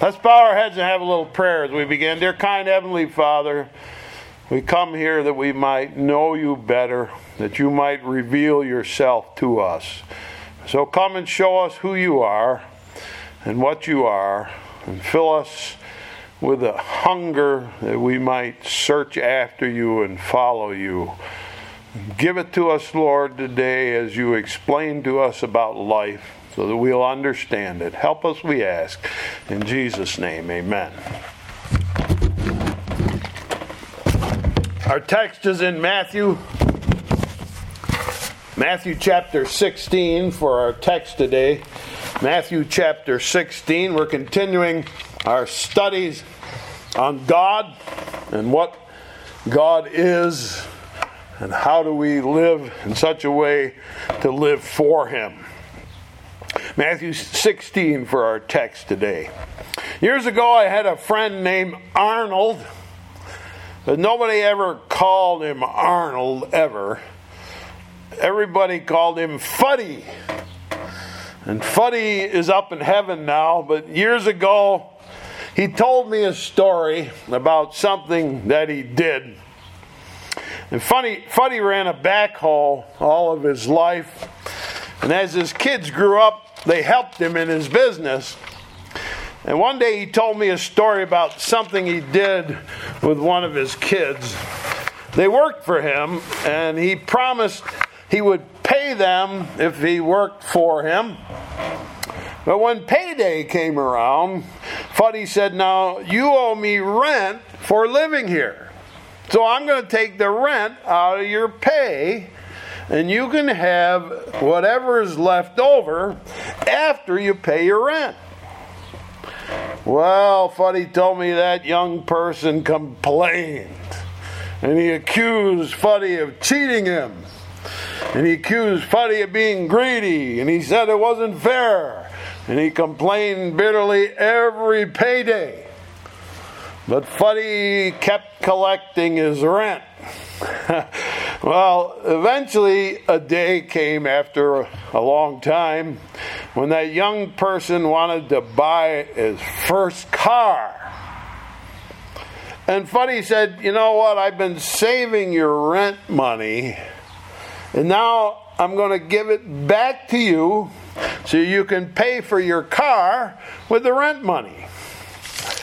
Let's bow our heads and have a little prayer as we begin. Dear kind Heavenly Father, we come here that we might know you better, that you might reveal yourself to us. So come and show us who you are and what you are, and fill us with a hunger that we might search after you and follow you. Give it to us, Lord, today as you explain to us about life so that we'll understand it. Help us, we ask. In Jesus' name, amen. Our text is in Matthew. Matthew chapter 16 for our text today. Matthew chapter 16. We're continuing our studies on God and what God is and how do we live in such a way to live for Him. Matthew 16 for our text today. Years ago, I had a friend named Arnold, but nobody ever called him Arnold ever. Everybody called him Fuddy. And Fuddy is up in heaven now, but years ago, he told me a story about something that he did. And funny, Fuddy ran a backhoe all of his life. And as his kids grew up, they helped him in his business. And one day he told me a story about something he did with one of his kids. They worked for him, and he promised he would pay them if he worked for him. But when payday came around, Fuddy said, Now you owe me rent for living here. So I'm going to take the rent out of your pay, and you can have whatever is left over after you pay your rent. Well, Fuddy told me that young person complained, and he accused Fuddy of cheating him. And he accused Fuddy of being greedy, and he said it wasn't fair. And he complained bitterly every payday. But Fuddy kept collecting his rent. well, eventually, a day came after a long time when that young person wanted to buy his first car. And Fuddy said, You know what? I've been saving your rent money, and now I'm going to give it back to you so you can pay for your car with the rent money.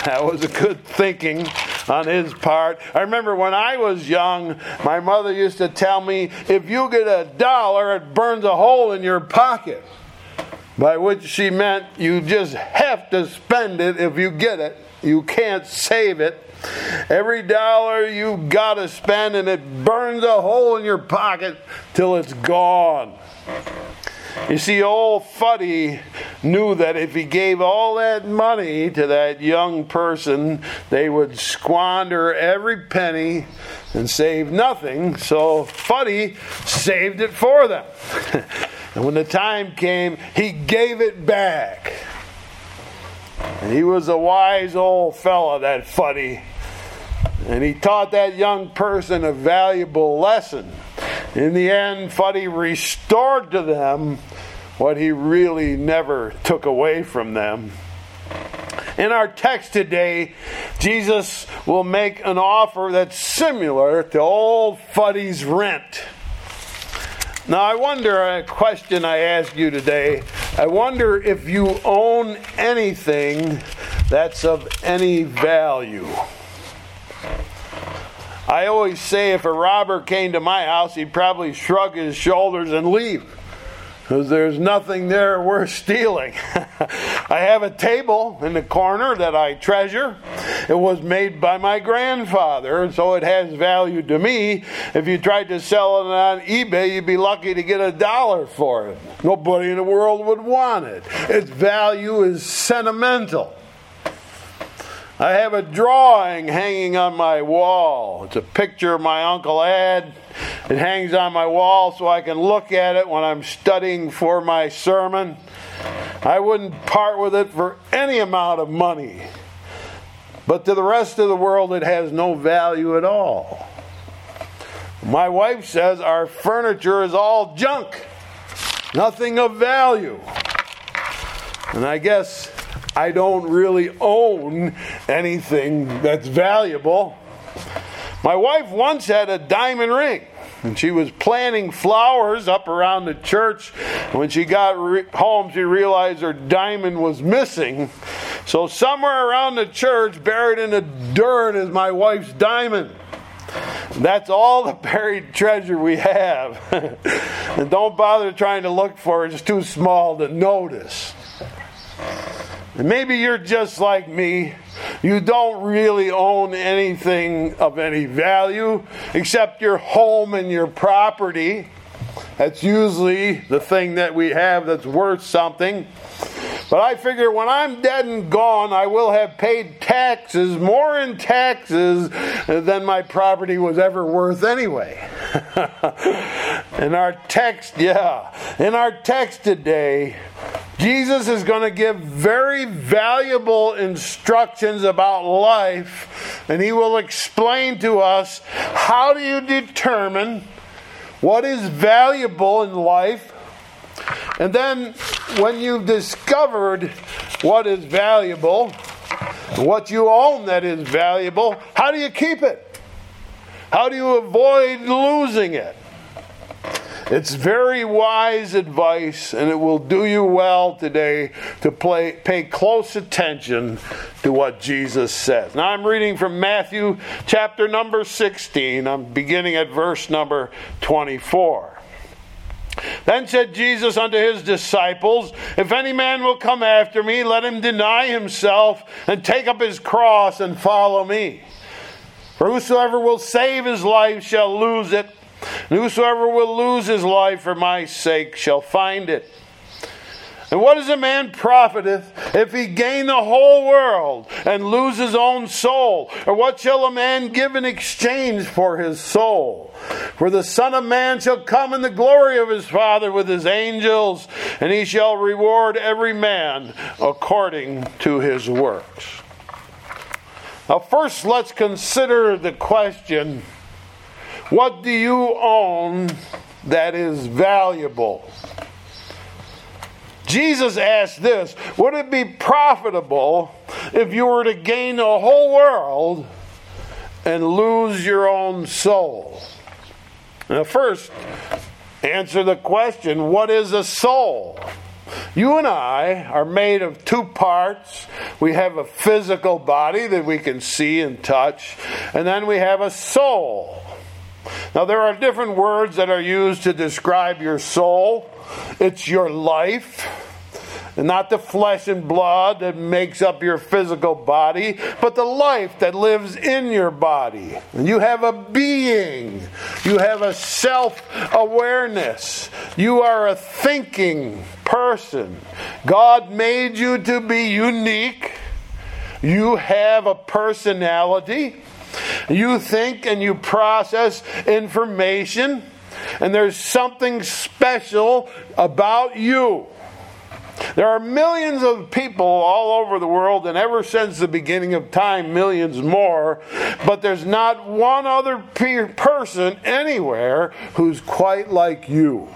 That was a good thinking on his part. I remember when I was young, my mother used to tell me if you get a dollar, it burns a hole in your pocket. By which she meant you just have to spend it if you get it. You can't save it. Every dollar you gotta spend, and it burns a hole in your pocket till it's gone. You see, old Fuddy knew that if he gave all that money to that young person, they would squander every penny and save nothing. So Fuddy saved it for them. and when the time came, he gave it back. And he was a wise old fella, that Fuddy. And he taught that young person a valuable lesson. In the end, Fuddy restored to them what he really never took away from them. In our text today, Jesus will make an offer that's similar to old Fuddy's rent. Now, I wonder a question I ask you today. I wonder if you own anything that's of any value. I always say if a robber came to my house, he'd probably shrug his shoulders and leave because there's nothing there worth stealing. I have a table in the corner that I treasure. It was made by my grandfather, so it has value to me. If you tried to sell it on eBay, you'd be lucky to get a dollar for it. Nobody in the world would want it. Its value is sentimental. I have a drawing hanging on my wall. It's a picture of my Uncle Ed. It hangs on my wall so I can look at it when I'm studying for my sermon. I wouldn't part with it for any amount of money. But to the rest of the world, it has no value at all. My wife says our furniture is all junk, nothing of value. And I guess I don't really own anything that's valuable. My wife once had a diamond ring. And she was planting flowers up around the church. When she got re- home, she realized her diamond was missing. So, somewhere around the church, buried in the dirt, is my wife's diamond. That's all the buried treasure we have. and don't bother trying to look for it, it's too small to notice. And maybe you're just like me. You don't really own anything of any value except your home and your property. That's usually the thing that we have that's worth something. But I figure when I'm dead and gone, I will have paid taxes, more in taxes than my property was ever worth anyway. in our text, yeah, in our text today, Jesus is going to give very valuable instructions about life, and he will explain to us how do you determine what is valuable in life and then, when you've discovered what is valuable, what you own that is valuable, how do you keep it? How do you avoid losing it? It's very wise advice, and it will do you well today to play, pay close attention to what Jesus says. Now, I'm reading from Matthew chapter number 16. I'm beginning at verse number 24. Then said Jesus unto his disciples, If any man will come after me, let him deny himself and take up his cross and follow me. For whosoever will save his life shall lose it, and whosoever will lose his life for my sake shall find it. And what is a man profiteth if he gain the whole world and lose his own soul? Or what shall a man give in exchange for his soul? For the Son of Man shall come in the glory of his Father with his angels, and he shall reward every man according to his works. Now, first, let's consider the question what do you own that is valuable? Jesus asked this Would it be profitable if you were to gain the whole world and lose your own soul? Now, first, answer the question what is a soul? You and I are made of two parts. We have a physical body that we can see and touch, and then we have a soul. Now, there are different words that are used to describe your soul. It's your life, and not the flesh and blood that makes up your physical body, but the life that lives in your body. You have a being, you have a self awareness, you are a thinking person. God made you to be unique, you have a personality. You think and you process information, and there's something special about you. There are millions of people all over the world, and ever since the beginning of time, millions more, but there's not one other person anywhere who's quite like you.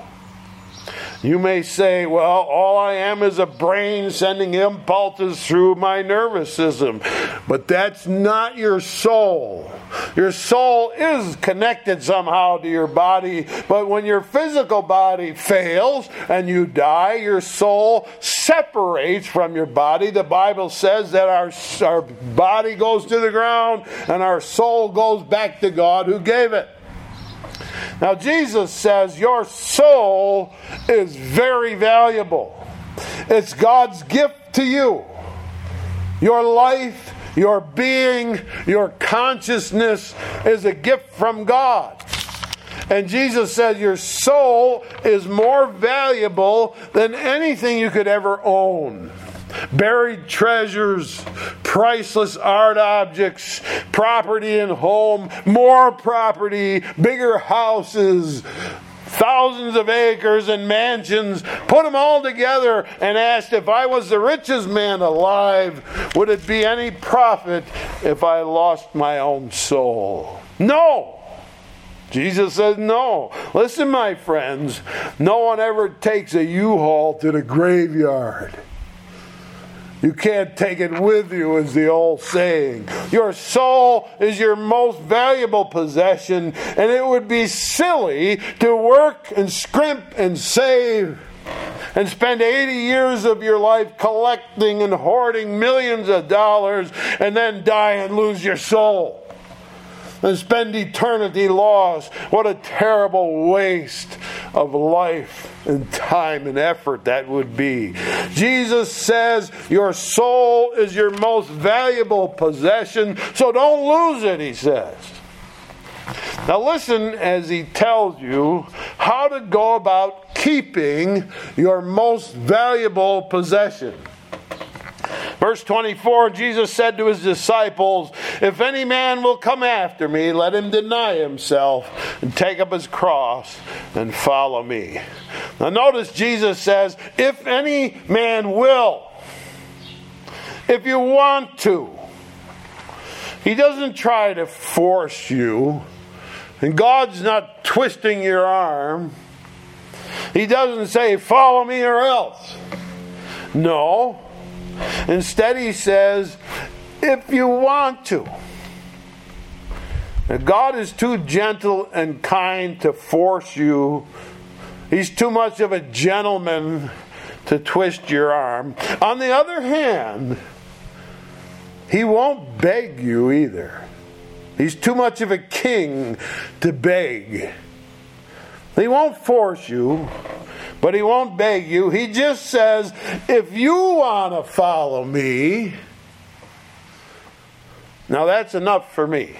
You may say, well, all I am is a brain sending impulses through my nervous system. But that's not your soul. Your soul is connected somehow to your body, but when your physical body fails and you die, your soul separates from your body. The Bible says that our, our body goes to the ground and our soul goes back to God who gave it. Now, Jesus says your soul is very valuable. It's God's gift to you. Your life, your being, your consciousness is a gift from God. And Jesus says your soul is more valuable than anything you could ever own buried treasures, priceless art objects, property and home, more property, bigger houses, thousands of acres and mansions, put them all together and asked if I was the richest man alive, would it be any profit if I lost my own soul? No. Jesus says, No. Listen, my friends, no one ever takes a U haul to the graveyard. You can't take it with you, is the old saying. Your soul is your most valuable possession, and it would be silly to work and scrimp and save and spend 80 years of your life collecting and hoarding millions of dollars and then die and lose your soul and spend eternity lost. What a terrible waste of life and time and effort that would be. Jesus says your soul is your most valuable possession, so don't lose it, he says. Now, listen as he tells you how to go about keeping your most valuable possession. Verse 24 Jesus said to his disciples, If any man will come after me, let him deny himself and take up his cross and follow me. Now, notice Jesus says, If any man will, if you want to. He doesn't try to force you, and God's not twisting your arm. He doesn't say, Follow me or else. No. Instead, he says, if you want to. Now, God is too gentle and kind to force you. He's too much of a gentleman to twist your arm. On the other hand, he won't beg you either. He's too much of a king to beg. He won't force you but he won't beg you. He just says, if you want to follow me, now that's enough for me.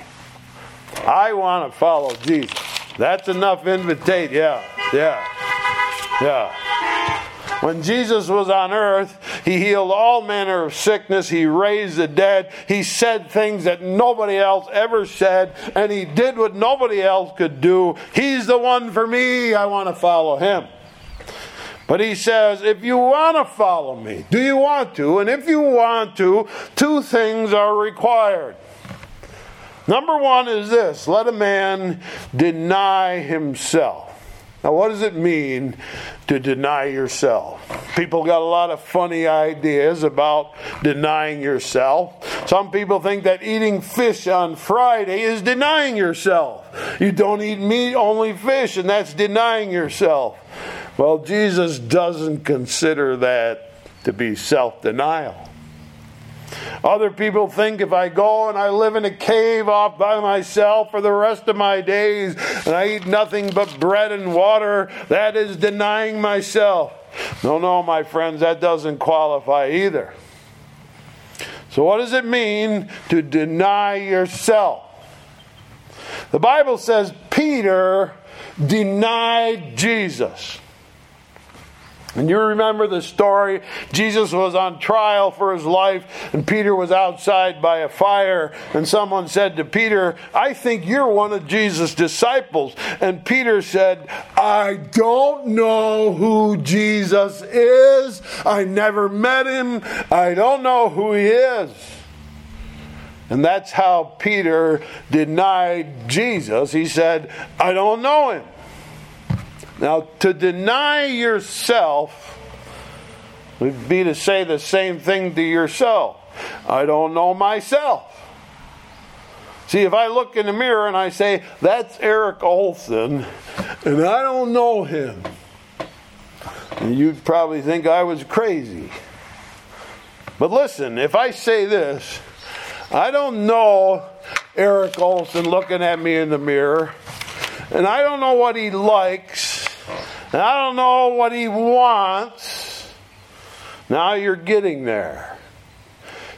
I want to follow Jesus. That's enough invitation. Yeah, yeah, yeah. When Jesus was on earth, he healed all manner of sickness. He raised the dead. He said things that nobody else ever said, and he did what nobody else could do. He's the one for me. I want to follow him. But he says, if you want to follow me, do you want to? And if you want to, two things are required. Number one is this let a man deny himself. Now, what does it mean to deny yourself? People got a lot of funny ideas about denying yourself. Some people think that eating fish on Friday is denying yourself. You don't eat meat, only fish, and that's denying yourself. Well, Jesus doesn't consider that to be self denial. Other people think if I go and I live in a cave off by myself for the rest of my days and I eat nothing but bread and water, that is denying myself. No, no, my friends, that doesn't qualify either. So, what does it mean to deny yourself? The Bible says Peter denied Jesus. And you remember the story. Jesus was on trial for his life, and Peter was outside by a fire. And someone said to Peter, I think you're one of Jesus' disciples. And Peter said, I don't know who Jesus is. I never met him. I don't know who he is. And that's how Peter denied Jesus. He said, I don't know him. Now, to deny yourself would be to say the same thing to yourself. I don't know myself. See, if I look in the mirror and I say, that's Eric Olson, and I don't know him, you'd probably think I was crazy. But listen, if I say this, I don't know Eric Olson looking at me in the mirror, and I don't know what he likes, and I don't know what he wants. Now you're getting there.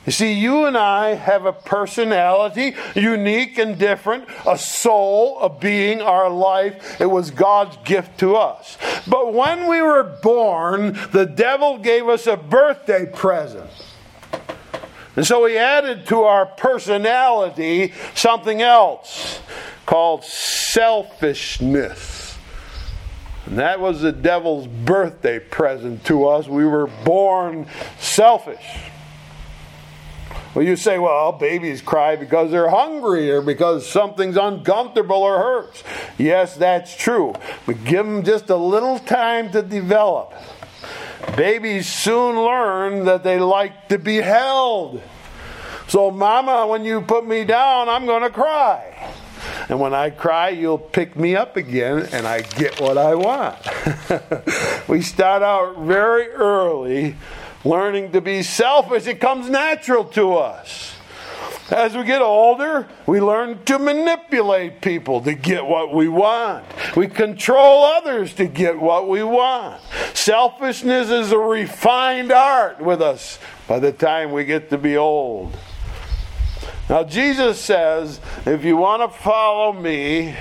You see, you and I have a personality, unique and different, a soul, a being, our life. It was God's gift to us. But when we were born, the devil gave us a birthday present. And so he added to our personality something else called selfishness. And that was the devil's birthday present to us. We were born selfish. Well, you say, well, babies cry because they're hungry or because something's uncomfortable or hurts. Yes, that's true. But give them just a little time to develop. babies soon learn that they like to be held. So, Mama, when you put me down, I'm going to cry. And when I cry, you'll pick me up again, and I get what I want. we start out very early learning to be selfish. It comes natural to us. As we get older, we learn to manipulate people to get what we want. We control others to get what we want. Selfishness is a refined art with us by the time we get to be old. Now, Jesus says, if you want to follow me,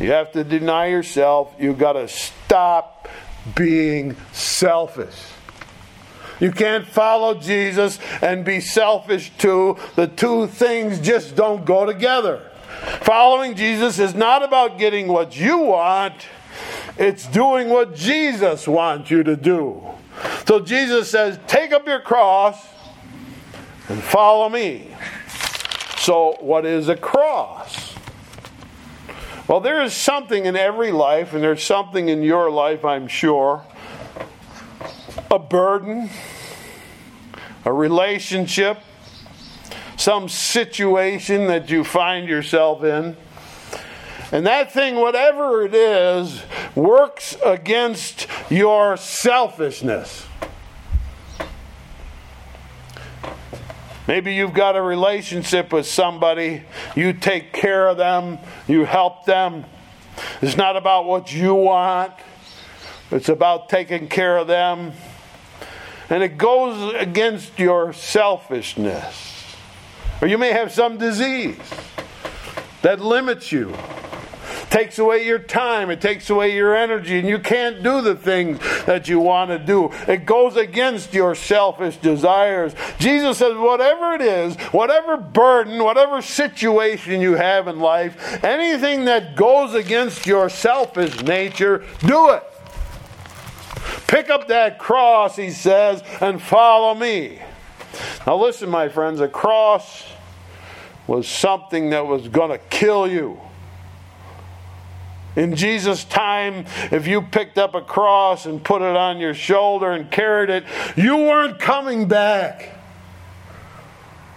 you have to deny yourself. You've got to stop being selfish. You can't follow Jesus and be selfish too. The two things just don't go together. Following Jesus is not about getting what you want, it's doing what Jesus wants you to do. So Jesus says, Take up your cross and follow me. So, what is a cross? Well, there is something in every life, and there's something in your life, I'm sure. A burden, a relationship, some situation that you find yourself in. And that thing, whatever it is, works against your selfishness. Maybe you've got a relationship with somebody, you take care of them, you help them. It's not about what you want, it's about taking care of them. And it goes against your selfishness. Or you may have some disease that limits you takes away your time, it takes away your energy, and you can't do the things that you want to do. It goes against your selfish desires. Jesus says, whatever it is, whatever burden, whatever situation you have in life, anything that goes against your selfish nature, do it. Pick up that cross, he says, and follow me. Now, listen, my friends, a cross was something that was going to kill you. In Jesus' time, if you picked up a cross and put it on your shoulder and carried it, you weren't coming back.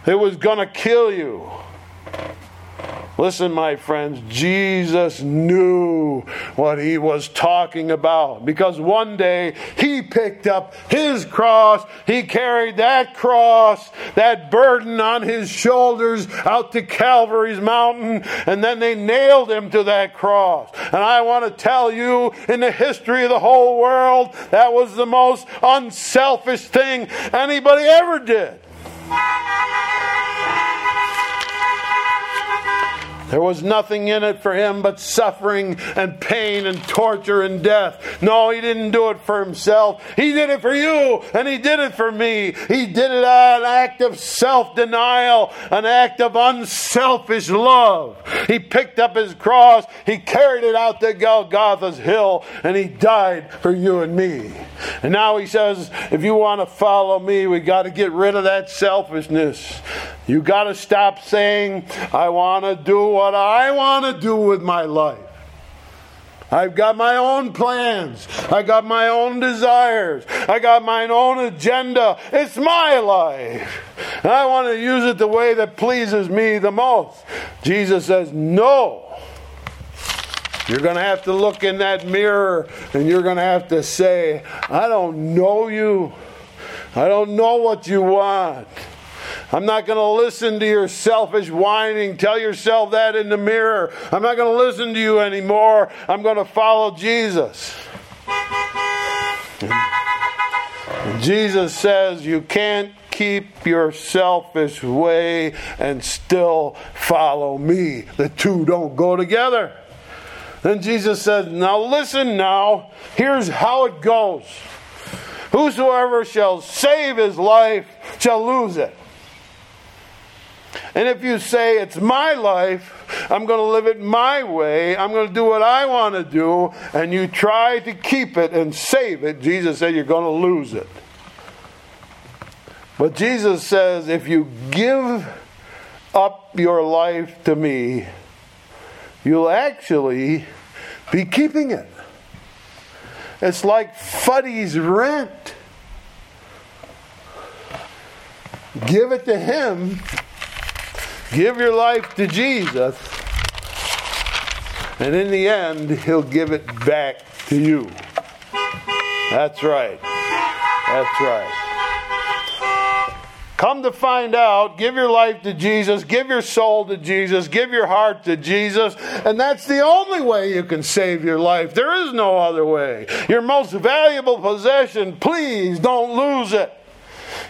It was going to kill you. Listen, my friends, Jesus knew what he was talking about because one day he picked up his cross, he carried that cross, that burden on his shoulders out to Calvary's mountain, and then they nailed him to that cross. And I want to tell you, in the history of the whole world, that was the most unselfish thing anybody ever did. There was nothing in it for him but suffering and pain and torture and death. No, he didn't do it for himself. He did it for you and he did it for me. He did it an act of self denial, an act of unselfish love. He picked up his cross, he carried it out to Golgotha's hill, and he died for you and me. And now he says, if you want to follow me, we got to get rid of that selfishness. You got to stop saying, I want to do what I want to do with my life. I've got my own plans. I got my own desires. I got my own agenda. It's my life. And I want to use it the way that pleases me the most. Jesus says, No. You're going to have to look in that mirror and you're going to have to say, I don't know you. I don't know what you want. I'm not going to listen to your selfish whining. Tell yourself that in the mirror. I'm not going to listen to you anymore. I'm going to follow Jesus. And Jesus says you can't keep your selfish way and still follow me. The two don't go together. Then Jesus said, Now listen now, here's how it goes. Whosoever shall save his life shall lose it. And if you say, It's my life, I'm going to live it my way, I'm going to do what I want to do, and you try to keep it and save it, Jesus said, You're going to lose it. But Jesus says, If you give up your life to me, you'll actually be keeping it. It's like Fuddy's rent. Give it to Him. Give your life to Jesus. And in the end, He'll give it back to you. That's right. That's right. Come to find out, give your life to Jesus, give your soul to Jesus, give your heart to Jesus, and that's the only way you can save your life. There is no other way. Your most valuable possession, please don't lose it.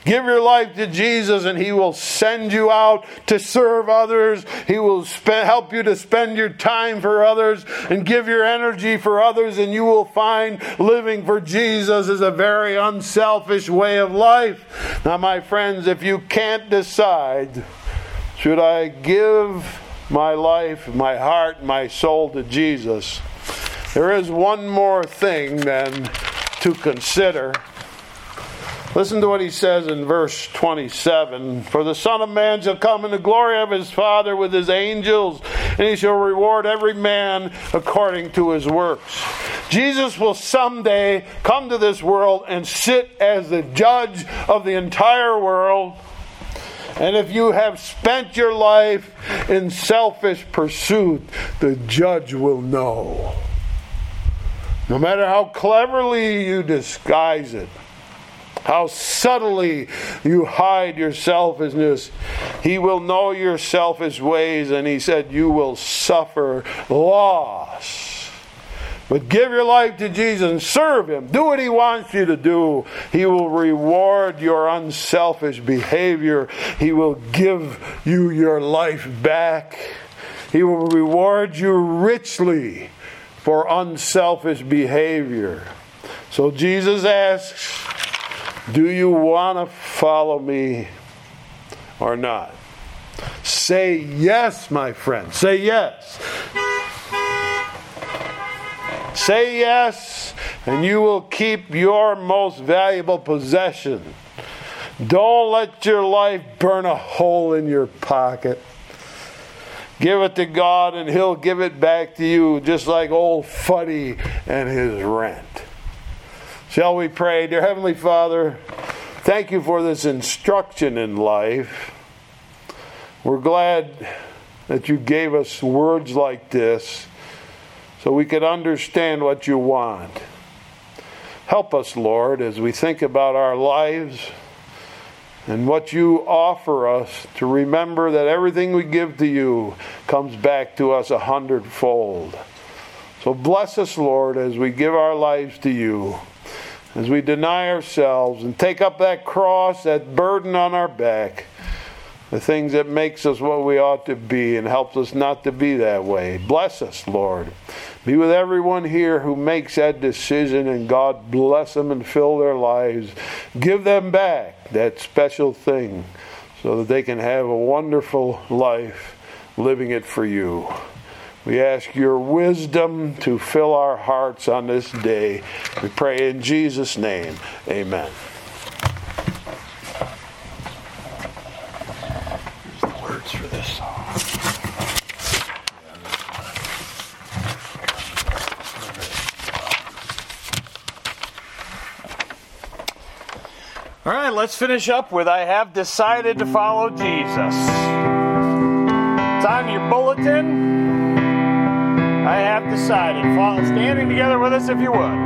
Give your life to Jesus and He will send you out to serve others. He will help you to spend your time for others and give your energy for others, and you will find living for Jesus is a very unselfish way of life. Now, my friends, if you can't decide, should I give my life, my heart, my soul to Jesus? There is one more thing then to consider. Listen to what he says in verse 27 For the Son of Man shall come in the glory of his Father with his angels, and he shall reward every man according to his works. Jesus will someday come to this world and sit as the judge of the entire world. And if you have spent your life in selfish pursuit, the judge will know. No matter how cleverly you disguise it, how subtly you hide your selfishness. He will know your selfish ways, and he said, You will suffer loss. But give your life to Jesus and serve Him. Do what He wants you to do. He will reward your unselfish behavior. He will give you your life back. He will reward you richly for unselfish behavior. So Jesus asks, do you want to follow me or not? Say yes, my friend. Say yes. Say yes, and you will keep your most valuable possession. Don't let your life burn a hole in your pocket. Give it to God, and He'll give it back to you, just like old Fuddy and his rent. Shall we pray? Dear Heavenly Father, thank you for this instruction in life. We're glad that you gave us words like this so we could understand what you want. Help us, Lord, as we think about our lives and what you offer us to remember that everything we give to you comes back to us a hundredfold. So bless us, Lord, as we give our lives to you as we deny ourselves and take up that cross, that burden on our back, the things that makes us what we ought to be and helps us not to be that way. Bless us, Lord. Be with everyone here who makes that decision, and God bless them and fill their lives. Give them back that special thing so that they can have a wonderful life living it for you. We ask your wisdom to fill our hearts on this day. We pray in Jesus' name. Amen. Here's the words for this. All right, let's finish up with I have decided to follow Jesus. It's on your bulletin. I have decided. Standing together with us if you would.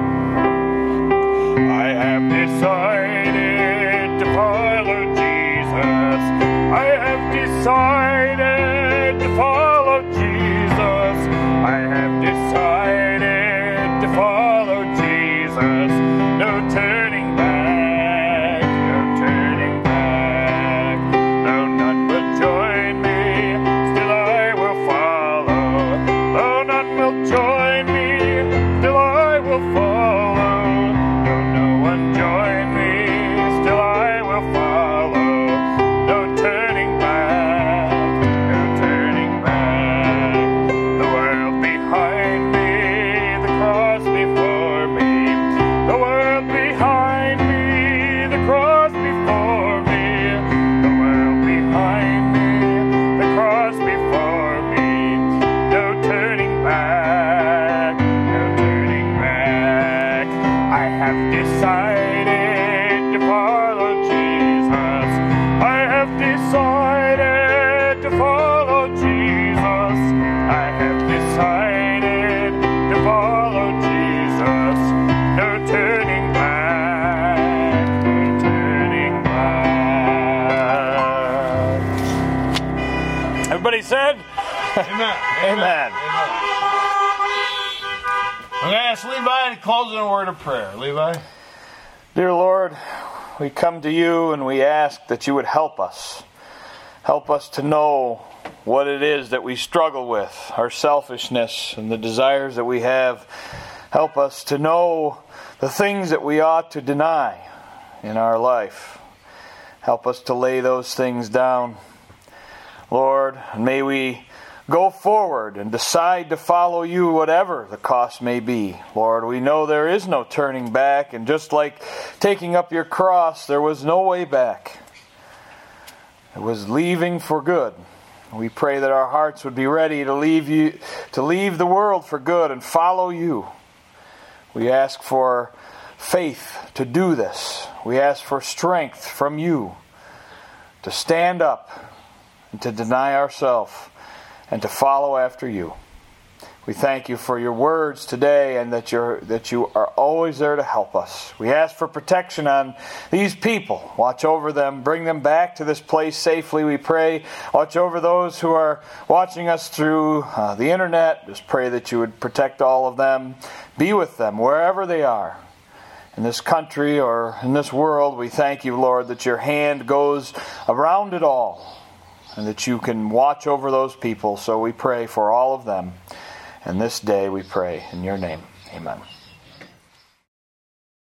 Everybody said? Amen. Amen. I'm going to ask Levi to close in a word of prayer. Levi? Dear Lord, we come to you and we ask that you would help us. Help us to know what it is that we struggle with, our selfishness and the desires that we have. Help us to know the things that we ought to deny in our life. Help us to lay those things down. Lord, may we go forward and decide to follow you, whatever the cost may be. Lord, we know there is no turning back, and just like taking up your cross, there was no way back. It was leaving for good. We pray that our hearts would be ready to leave you to leave the world for good and follow you. We ask for faith to do this. We ask for strength from you to stand up and to deny ourselves and to follow after you. We thank you for your words today and that you're that you are always there to help us. We ask for protection on these people. Watch over them, bring them back to this place safely, we pray. Watch over those who are watching us through uh, the internet. Just pray that you would protect all of them. Be with them wherever they are. In this country or in this world, we thank you, Lord, that your hand goes around it all and that you can watch over those people. So we pray for all of them. And this day we pray in your name. Amen.